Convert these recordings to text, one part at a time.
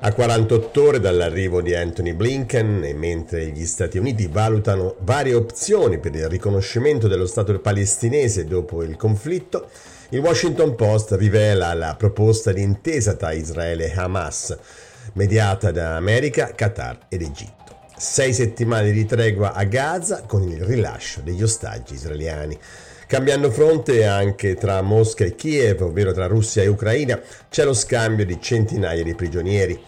A 48 ore dall'arrivo di Anthony Blinken e mentre gli Stati Uniti valutano varie opzioni per il riconoscimento dello Stato palestinese dopo il conflitto, il Washington Post rivela la proposta di intesa tra Israele e Hamas, mediata da America, Qatar ed Egitto. Sei settimane di tregua a Gaza con il rilascio degli ostaggi israeliani. Cambiando fronte anche tra Mosca e Kiev, ovvero tra Russia e Ucraina, c'è lo scambio di centinaia di prigionieri.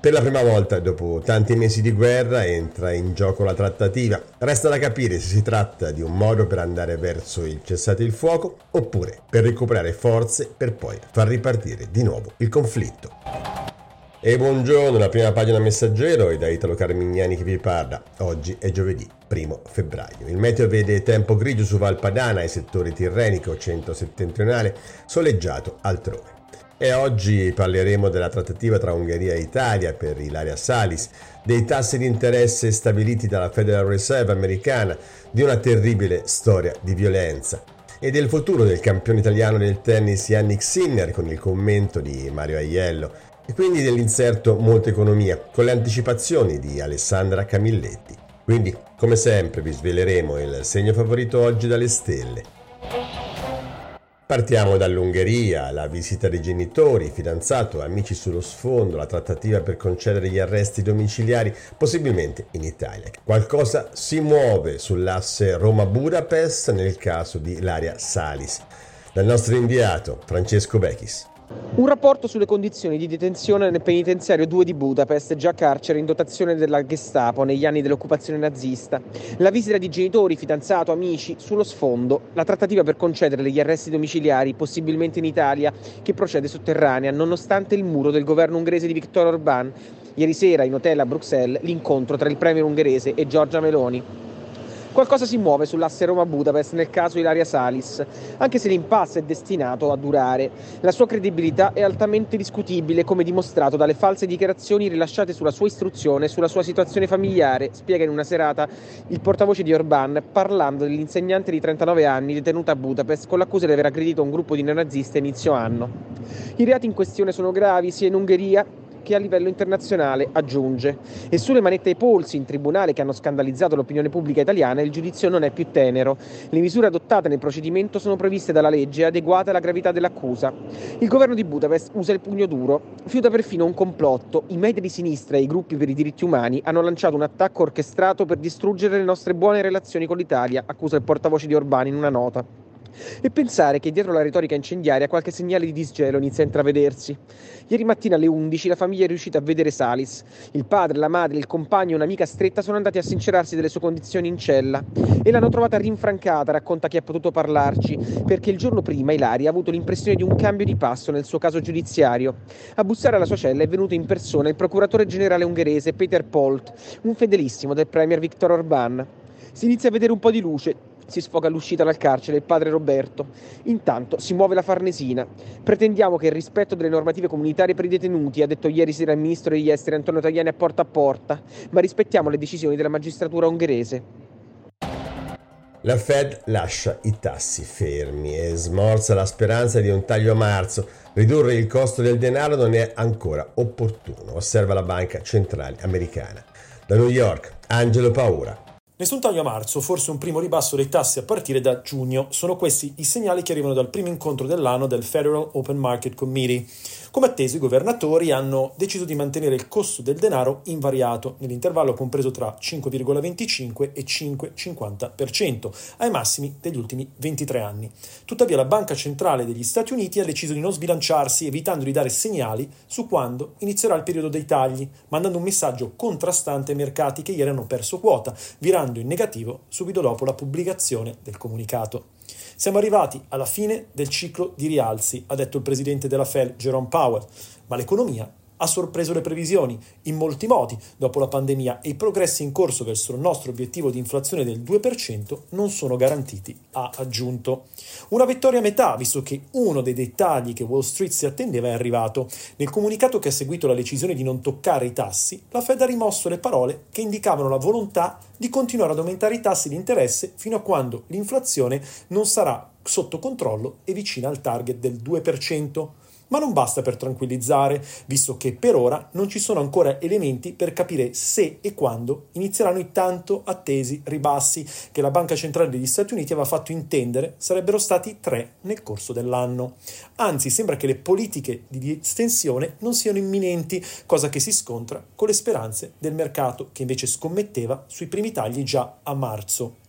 Per la prima volta dopo tanti mesi di guerra entra in gioco la trattativa. Resta da capire se si tratta di un modo per andare verso il cessate il fuoco oppure per recuperare forze per poi far ripartire di nuovo il conflitto. E buongiorno, la prima pagina messaggero è da Italo Carmignani che vi parla. Oggi è giovedì 1 febbraio. Il meteo vede tempo grigio su Valpadana e settore tirrenico centro-settentrionale, soleggiato altrove. E oggi parleremo della trattativa tra Ungheria e Italia per Ilaria Salis, dei tassi di interesse stabiliti dalla Federal Reserve americana, di una terribile storia di violenza e del futuro del campione italiano del tennis Yannick Sinner con il commento di Mario Aiello e quindi dell'inserto Molta Economia con le anticipazioni di Alessandra Camilletti. Quindi, come sempre, vi sveleremo il segno favorito oggi dalle stelle. Partiamo dall'Ungheria, la visita dei genitori, fidanzato, amici sullo sfondo, la trattativa per concedere gli arresti domiciliari, possibilmente in Italia. Qualcosa si muove sull'asse Roma-Budapest nel caso di Ilaria Salis. Dal nostro inviato Francesco Bechis. Un rapporto sulle condizioni di detenzione nel penitenziario 2 di Budapest, già carcere in dotazione della Gestapo negli anni dell'occupazione nazista. La visita di genitori, fidanzato, amici, sullo sfondo, la trattativa per concedere gli arresti domiciliari, possibilmente in Italia, che procede sotterranea, nonostante il muro del governo ungherese di Viktor Orbán. Ieri sera in hotel a Bruxelles l'incontro tra il premier ungherese e Giorgia Meloni. Qualcosa si muove sull'asse Roma-Budapest nel caso Ilaria Salis, anche se l'impasse è destinato a durare. La sua credibilità è altamente discutibile, come dimostrato dalle false dichiarazioni rilasciate sulla sua istruzione e sulla sua situazione familiare, spiega in una serata il portavoce di Orban, parlando dell'insegnante di 39 anni detenuta a Budapest con l'accusa di aver aggredito un gruppo di neonazisti a inizio anno. I reati in questione sono gravi sia in Ungheria che a livello internazionale aggiunge. E sulle manette ai polsi in tribunale che hanno scandalizzato l'opinione pubblica italiana il giudizio non è più tenero. Le misure adottate nel procedimento sono previste dalla legge adeguate alla gravità dell'accusa. Il governo di Budapest usa il pugno duro, fiuta perfino un complotto. I media di sinistra e i gruppi per i diritti umani hanno lanciato un attacco orchestrato per distruggere le nostre buone relazioni con l'Italia, accusa il portavoce di Orbán in una nota e pensare che dietro la retorica incendiaria qualche segnale di disgelo inizia a intravedersi. Ieri mattina alle 11 la famiglia è riuscita a vedere Salis. Il padre, la madre, il compagno e un'amica stretta sono andati a sincerarsi delle sue condizioni in cella e l'hanno trovata rinfrancata, racconta chi ha potuto parlarci, perché il giorno prima Ilaria ha avuto l'impressione di un cambio di passo nel suo caso giudiziario. A bussare alla sua cella è venuto in persona il procuratore generale ungherese Peter Polt, un fedelissimo del premier Viktor Orbán. Si inizia a vedere un po' di luce, si sfoga all'uscita dal carcere il padre Roberto. Intanto si muove la Farnesina. Pretendiamo che il rispetto delle normative comunitarie per i detenuti, ha detto ieri sera il ministro degli esteri Antonio Tajani a porta a porta, ma rispettiamo le decisioni della magistratura ungherese. La Fed lascia i tassi fermi e smorza la speranza di un taglio a marzo. Ridurre il costo del denaro non è ancora opportuno, osserva la banca centrale americana. Da New York, Angelo Paura. Nessun taglio a marzo, forse un primo ribasso dei tassi a partire da giugno. Sono questi i segnali che arrivano dal primo incontro dell'anno del Federal Open Market Committee. Come atteso, i governatori hanno deciso di mantenere il costo del denaro invariato nell'intervallo compreso tra 5,25 e 5,50%, ai massimi degli ultimi 23 anni. Tuttavia la Banca Centrale degli Stati Uniti ha deciso di non sbilanciarsi, evitando di dare segnali su quando inizierà il periodo dei tagli, mandando un messaggio contrastante ai mercati che ieri hanno perso quota, virando in negativo subito dopo la pubblicazione del comunicato. Siamo arrivati alla fine del ciclo di rialzi, ha detto il presidente della Fed Jerome Powell, ma l'economia ha sorpreso le previsioni in molti modi dopo la pandemia e i progressi in corso verso il nostro obiettivo di inflazione del 2% non sono garantiti, ha aggiunto. Una vittoria a metà, visto che uno dei dettagli che Wall Street si attendeva è arrivato. Nel comunicato che ha seguito la decisione di non toccare i tassi, la Fed ha rimosso le parole che indicavano la volontà di continuare ad aumentare i tassi di interesse fino a quando l'inflazione non sarà sotto controllo e vicina al target del 2%. Ma non basta per tranquillizzare, visto che per ora non ci sono ancora elementi per capire se e quando inizieranno i tanto attesi ribassi che la Banca Centrale degli Stati Uniti aveva fatto intendere sarebbero stati tre nel corso dell'anno. Anzi, sembra che le politiche di estensione non siano imminenti, cosa che si scontra con le speranze del mercato che invece scommetteva sui primi tagli già a marzo.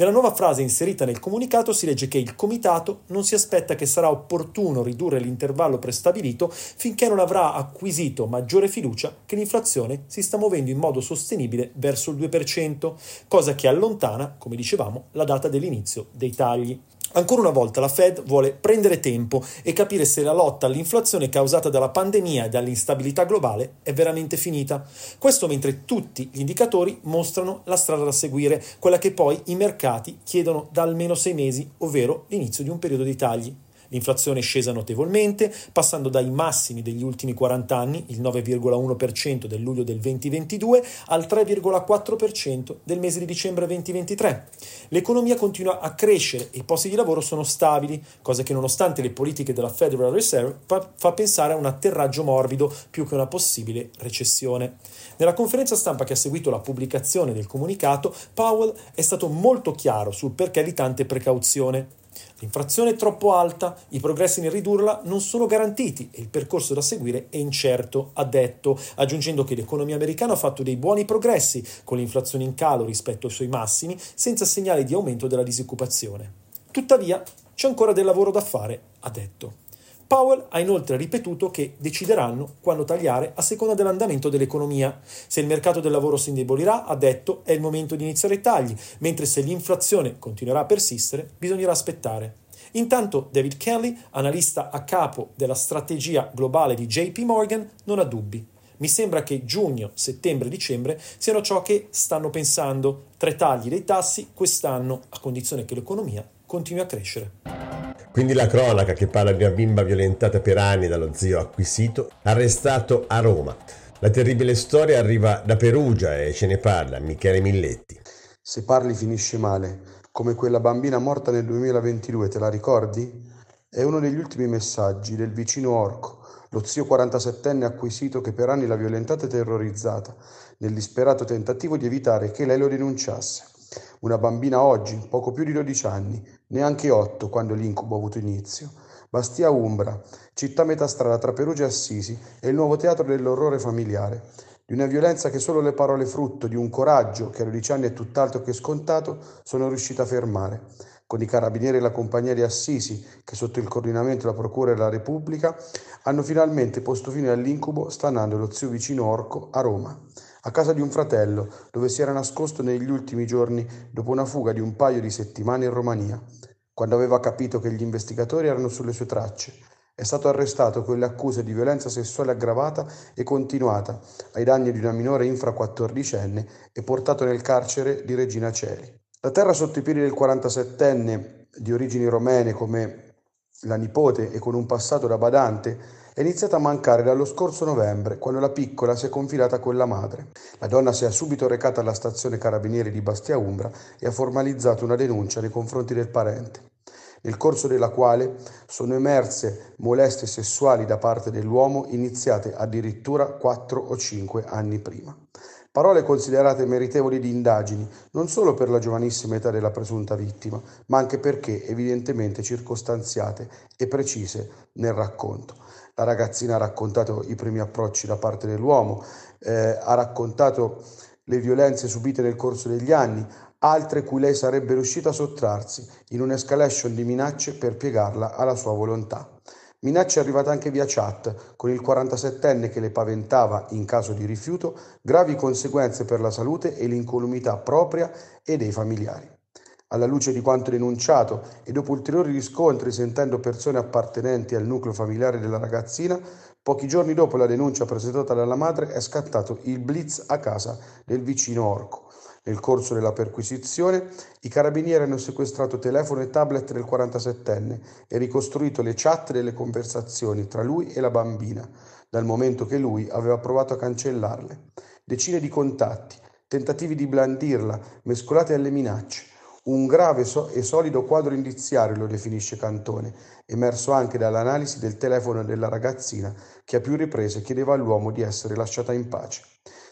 Nella nuova frase inserita nel comunicato si legge che il Comitato non si aspetta che sarà opportuno ridurre l'intervallo prestabilito finché non avrà acquisito maggiore fiducia che l'inflazione si sta muovendo in modo sostenibile verso il 2%, cosa che allontana, come dicevamo, la data dell'inizio dei tagli. Ancora una volta la Fed vuole prendere tempo e capire se la lotta all'inflazione causata dalla pandemia e dall'instabilità globale è veramente finita. Questo mentre tutti gli indicatori mostrano la strada da seguire, quella che poi i mercati chiedono da almeno sei mesi, ovvero l'inizio di un periodo di tagli. L'inflazione è scesa notevolmente, passando dai massimi degli ultimi 40 anni, il 9,1% del luglio del 2022, al 3,4% del mese di dicembre 2023. L'economia continua a crescere e i posti di lavoro sono stabili, cosa che nonostante le politiche della Federal Reserve fa pensare a un atterraggio morbido più che una possibile recessione. Nella conferenza stampa che ha seguito la pubblicazione del comunicato, Powell è stato molto chiaro sul perché di tante precauzione. L'infrazione è troppo alta, i progressi nel ridurla non sono garantiti e il percorso da seguire è incerto, ha detto, aggiungendo che l'economia americana ha fatto dei buoni progressi con l'inflazione in calo rispetto ai suoi massimi, senza segnali di aumento della disoccupazione. Tuttavia, c'è ancora del lavoro da fare, ha detto. Powell ha inoltre ripetuto che decideranno quando tagliare a seconda dell'andamento dell'economia. Se il mercato del lavoro si indebolirà, ha detto, è il momento di iniziare i tagli, mentre se l'inflazione continuerà a persistere, bisognerà aspettare. Intanto David Kelly, analista a capo della strategia globale di JP Morgan, non ha dubbi. Mi sembra che giugno, settembre e dicembre siano ciò che stanno pensando. Tre tagli dei tassi quest'anno, a condizione che l'economia continui a crescere. Quindi la cronaca che parla di una bimba violentata per anni dallo zio acquisito, arrestato a Roma. La terribile storia arriva da Perugia e ce ne parla Michele Milletti. Se parli finisce male, come quella bambina morta nel 2022, te la ricordi? È uno degli ultimi messaggi del vicino Orco, lo zio 47enne acquisito che per anni l'ha violentata e terrorizzata, nel disperato tentativo di evitare che lei lo denunciasse. Una bambina oggi, poco più di 12 anni, neanche 8 quando l'incubo ha avuto inizio. Bastia Umbra, città metà strada tra Perugia e Assisi, è il nuovo teatro dell'orrore familiare, di una violenza che solo le parole frutto di un coraggio che a 12 anni è tutt'altro che scontato sono riuscite a fermare. Con i carabinieri e la compagnia di Assisi, che sotto il coordinamento della Procura della Repubblica, hanno finalmente posto fine all'incubo stanando lo zio vicino Orco a Roma a casa di un fratello, dove si era nascosto negli ultimi giorni dopo una fuga di un paio di settimane in Romania, quando aveva capito che gli investigatori erano sulle sue tracce. È stato arrestato con le accuse di violenza sessuale aggravata e continuata ai danni di una minore infra 14enne e portato nel carcere di Regina Celi. La terra sotto i piedi del 47enne di origini romene come la nipote e con un passato da badante è iniziata a mancare dallo scorso novembre, quando la piccola si è confidata con la madre. La donna si è subito recata alla stazione carabinieri di Bastia Umbra e ha formalizzato una denuncia nei confronti del parente nel corso della quale sono emerse molestie sessuali da parte dell'uomo iniziate addirittura 4 o 5 anni prima. Parole considerate meritevoli di indagini non solo per la giovanissima età della presunta vittima, ma anche perché evidentemente circostanziate e precise nel racconto. La ragazzina ha raccontato i primi approcci da parte dell'uomo, eh, ha raccontato le violenze subite nel corso degli anni, altre cui lei sarebbe riuscita a sottrarsi in un'escalation di minacce per piegarla alla sua volontà. Minacce arrivate anche via chat, con il 47enne che le paventava, in caso di rifiuto, gravi conseguenze per la salute e l'incolumità propria e dei familiari. Alla luce di quanto denunciato e dopo ulteriori riscontri sentendo persone appartenenti al nucleo familiare della ragazzina, pochi giorni dopo la denuncia presentata dalla madre è scattato il blitz a casa del vicino Orco. Nel corso della perquisizione i carabinieri hanno sequestrato telefono e tablet del 47enne e ricostruito le chat delle conversazioni tra lui e la bambina, dal momento che lui aveva provato a cancellarle. Decine di contatti, tentativi di blandirla, mescolati alle minacce Un grave e solido quadro indiziario lo definisce Cantone, emerso anche dall'analisi del telefono della ragazzina che a più riprese chiedeva all'uomo di essere lasciata in pace.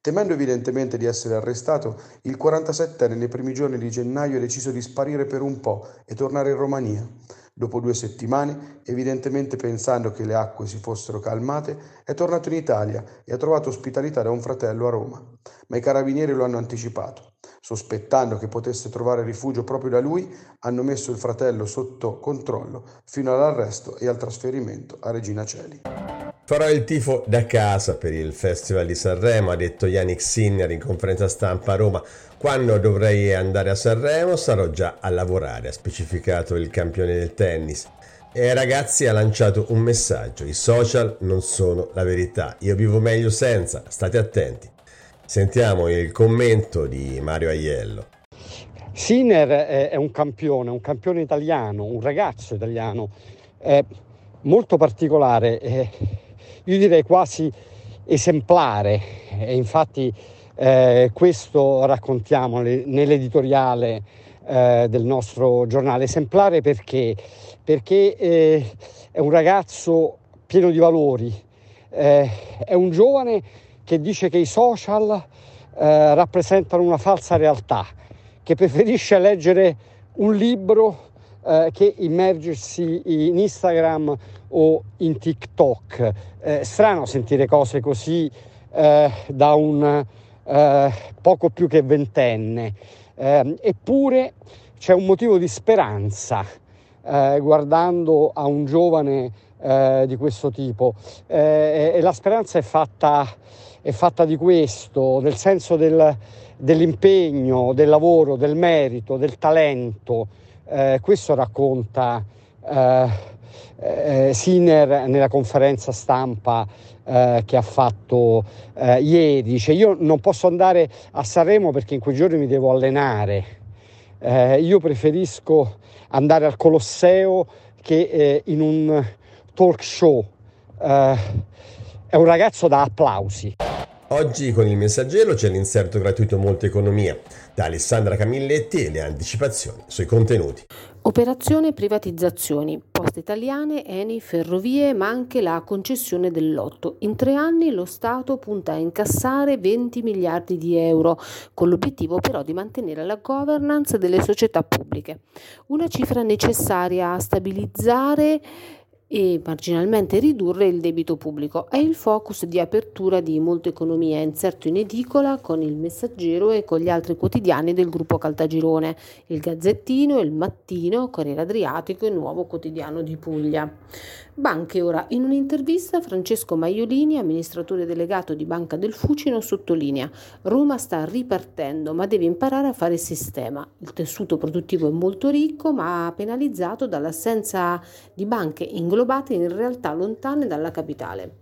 Temendo evidentemente di essere arrestato, il 47enne nei primi giorni di gennaio ha deciso di sparire per un po' e tornare in Romania. Dopo due settimane, evidentemente pensando che le acque si fossero calmate, è tornato in Italia e ha trovato ospitalità da un fratello a Roma. Ma i carabinieri lo hanno anticipato. Sospettando che potesse trovare rifugio proprio da lui, hanno messo il fratello sotto controllo fino all'arresto e al trasferimento a Regina Celi. Farò il tifo da casa per il Festival di Sanremo, ha detto Yannick Sinner in conferenza stampa a Roma. Quando dovrei andare a Sanremo sarò già a lavorare, ha specificato il campione del tennis. E ragazzi ha lanciato un messaggio, i social non sono la verità, io vivo meglio senza, state attenti. Sentiamo il commento di Mario Aiello. Sinner è un campione, un campione italiano, un ragazzo italiano, è molto particolare, io direi quasi esemplare e infatti eh, questo raccontiamo nell'editoriale eh, del nostro giornale, esemplare perché? Perché eh, è un ragazzo pieno di valori, eh, è un giovane che dice che i social eh, rappresentano una falsa realtà, che preferisce leggere un libro eh, che immergersi in Instagram o in TikTok. Eh, strano sentire cose così eh, da un eh, poco più che ventenne, eh, eppure c'è un motivo di speranza guardando a un giovane di questo tipo e la speranza è fatta è fatta di questo, nel senso del, dell'impegno, del lavoro, del merito, del talento. Eh, questo racconta eh, eh, Sinner nella conferenza stampa eh, che ha fatto eh, ieri. Dice io non posso andare a Sanremo perché in quei giorni mi devo allenare. Eh, io preferisco andare al Colosseo che in un talk show. È un ragazzo da applausi. Oggi con il messaggero c'è l'inserto gratuito Molta Economia da Alessandra Camilletti e le anticipazioni sui contenuti. Operazione privatizzazioni, poste italiane, Eni, ferrovie, ma anche la concessione del lotto. In tre anni lo Stato punta a incassare 20 miliardi di euro, con l'obiettivo però di mantenere la governance delle società pubbliche. Una cifra necessaria a stabilizzare e marginalmente ridurre il debito pubblico. È il focus di apertura di molte economie, inserto in edicola con il Messaggero e con gli altri quotidiani del gruppo Caltagirone, il Gazzettino, il Mattino, Corriere Adriatico e Nuovo Quotidiano di Puglia. Banche ora. In un'intervista Francesco Maiolini, amministratore delegato di Banca del Fucino, sottolinea Roma sta ripartendo ma deve imparare a fare sistema. Il tessuto produttivo è molto ricco ma penalizzato dall'assenza di banche inglobate in realtà lontane dalla capitale.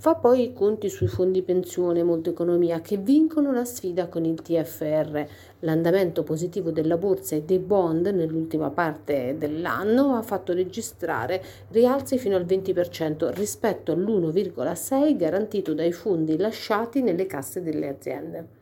Fa poi i conti sui fondi pensione Molto Economia che vincono la sfida con il TFR. L'andamento positivo della borsa e dei bond nell'ultima parte dell'anno ha fatto registrare rialzi fino al 20% rispetto all'1,6 garantito dai fondi lasciati nelle casse delle aziende.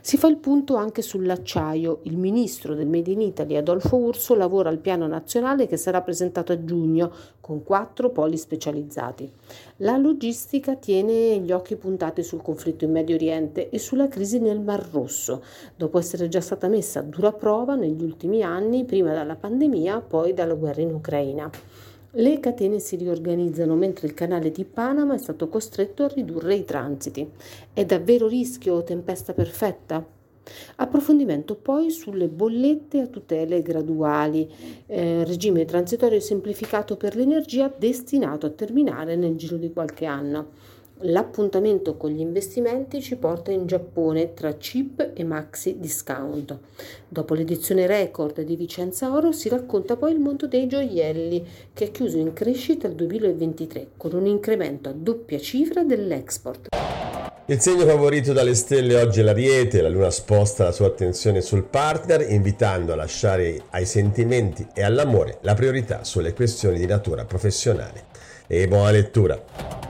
Si fa il punto anche sull'acciaio. Il ministro del Made in Italy Adolfo Urso lavora al piano nazionale che sarà presentato a giugno con quattro poli specializzati. La logistica tiene gli occhi puntati sul conflitto in Medio Oriente e sulla crisi nel Mar Rosso, dopo essere già stata messa a dura prova negli ultimi anni, prima dalla pandemia, poi dalla guerra in Ucraina. Le catene si riorganizzano mentre il canale di Panama è stato costretto a ridurre i transiti. È davvero rischio o tempesta perfetta? Approfondimento poi sulle bollette a tutele graduali, eh, regime transitorio semplificato per l'energia destinato a terminare nel giro di qualche anno. L'appuntamento con gli investimenti ci porta in Giappone tra chip e maxi discount. Dopo l'edizione record di Vicenza Oro si racconta poi il mondo dei gioielli che è chiuso in crescita al 2023 con un incremento a doppia cifra dell'export. Il segno favorito dalle stelle oggi è l'Ariete, la Luna sposta la sua attenzione sul partner invitando a lasciare ai sentimenti e all'amore la priorità sulle questioni di natura professionale. E buona lettura!